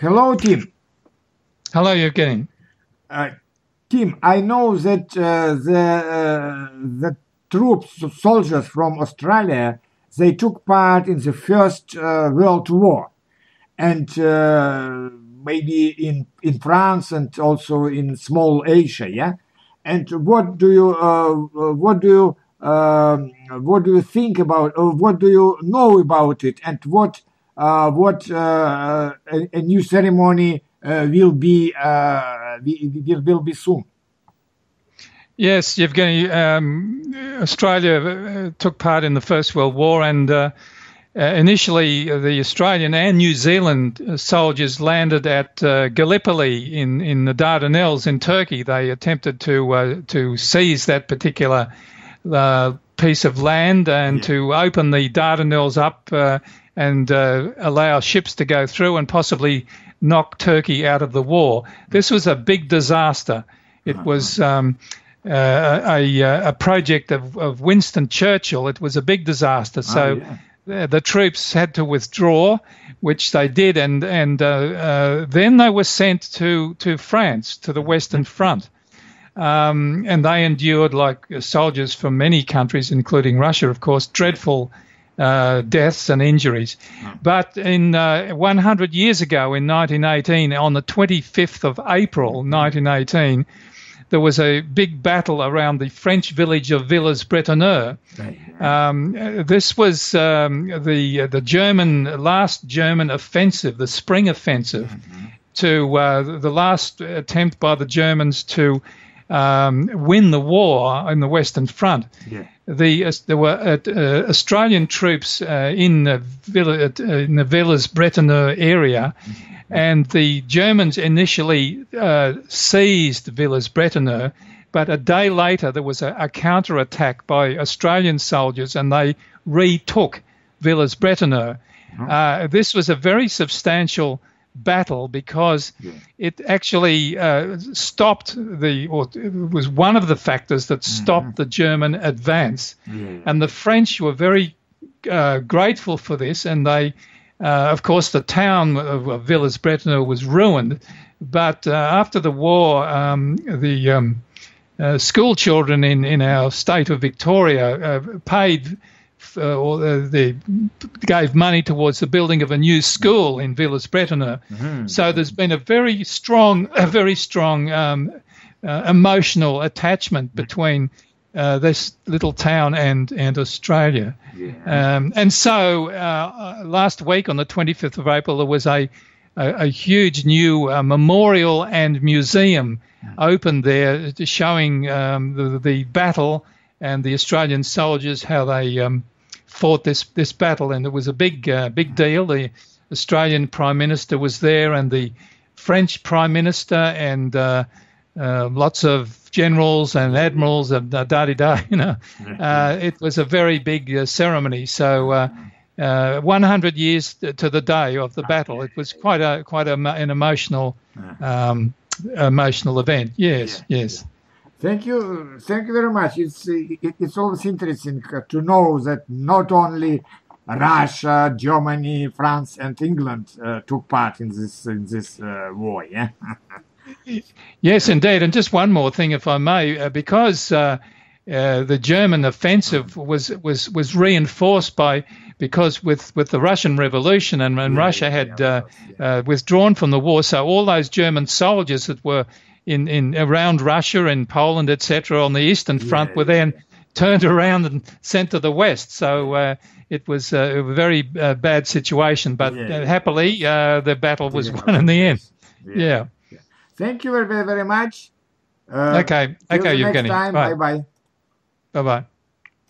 hello, Tim. Hello, Evgeny. Uh, Tim, I know that uh, the uh, the troops, soldiers from Australia, they took part in the First uh, World War, and uh, maybe in in France and also in small Asia. Yeah, and what do you uh, what do you um, what do you think about or what do you know about it and what uh, what uh, a, a, new ceremony uh, will be will, will be soon yes Evgeny um, Australia took part in the First World War and uh, initially, uh, the Australian and New Zealand soldiers landed at uh, Gallipoli in, in the Dardanelles in Turkey. They attempted to to seize that particular uh, piece of land and yeah. to open the Dardanelles up uh, and uh, allow ships to go through and possibly knock Turkey out of the war. This was a big disaster. It uh-huh. was um, uh, a, a, project of, of, Winston Churchill. It was a big disaster. So oh, yeah. the, the, troops had to withdraw, which they did, and and uh, uh, then they were sent to to France to the Western Front. Um, and they endured, like soldiers from many countries, including Russia, of course, dreadful uh, deaths and injuries. Hmm. But in uh, 100 years ago, in 1918, on the 25th of April 1918, there was a big battle around the French village of Villers-Bretonneux. Um, this was um, the the German last German offensive, the Spring Offensive, mm-hmm. to uh, the last attempt by the Germans to um, win the war in the Western Front. Yeah. The, uh, there were uh, uh Australian troops uh, in the, Villa, uh, in the Villers-Bretonneux area, mm-hmm. and the Germans initially seized Villers-Bretonneux, but a day later there was a, a counter-attack by Australian soldiers, and they retook Villers-Bretonneux. Uh, this was a very substantial battle because yeah. it actually uh, stopped the, or it was one of the factors that mm-hmm. stopped mm-hmm. the German advance. Yeah. And the French were very uh, grateful for this, and they, uh, of course, the town of Villers-Bretonneux was ruined. But uh, after the war, um, the um, uh, school children in, in our state of Victoria uh, paid uh, or uh, they gave money towards the building of a new school in Villers-Bretonneux. Mm-hmm. So there's been a very strong, a very strong um, uh, emotional attachment between uh, this little town and and Australia. Yeah. Um, and so uh, last week on the 25th of April, there was a a, a huge new uh, memorial and museum opened there, showing um, the the battle and the Australian soldiers how they um, fought this this battle, and it was a big uh, big deal. The Australian Prime Minister was there, and the French Prime Minister, and uh, uh, lots of generals and admirals and da da da. You know, uh, it was a very big uh, ceremony. So. Uh, 100 years to the day of the battle. It was quite a quite a, an emotional um, emotional event. Yes, yes. Thank you, thank you very much. It's it's always interesting to know that not only Russia, Germany, France, and England uh, took part in this in this uh, war. Yeah. yes, indeed. And just one more thing, if I may, uh, because uh, uh, the German offensive was was was reinforced by because with, with the Russian Revolution and, and yeah, Russia had yeah, yeah. Uh, withdrawn from the war, so all those German soldiers that were in, in around Russia and Poland, etc., on the eastern front, yeah, were then turned around and sent to the west. So uh, it was a very uh, bad situation, but yeah. uh, happily uh, the battle was won in the end. Yeah. yeah. Thank you very very much. Uh, okay. Okay, Evgeny. Bye bye. Bye bye.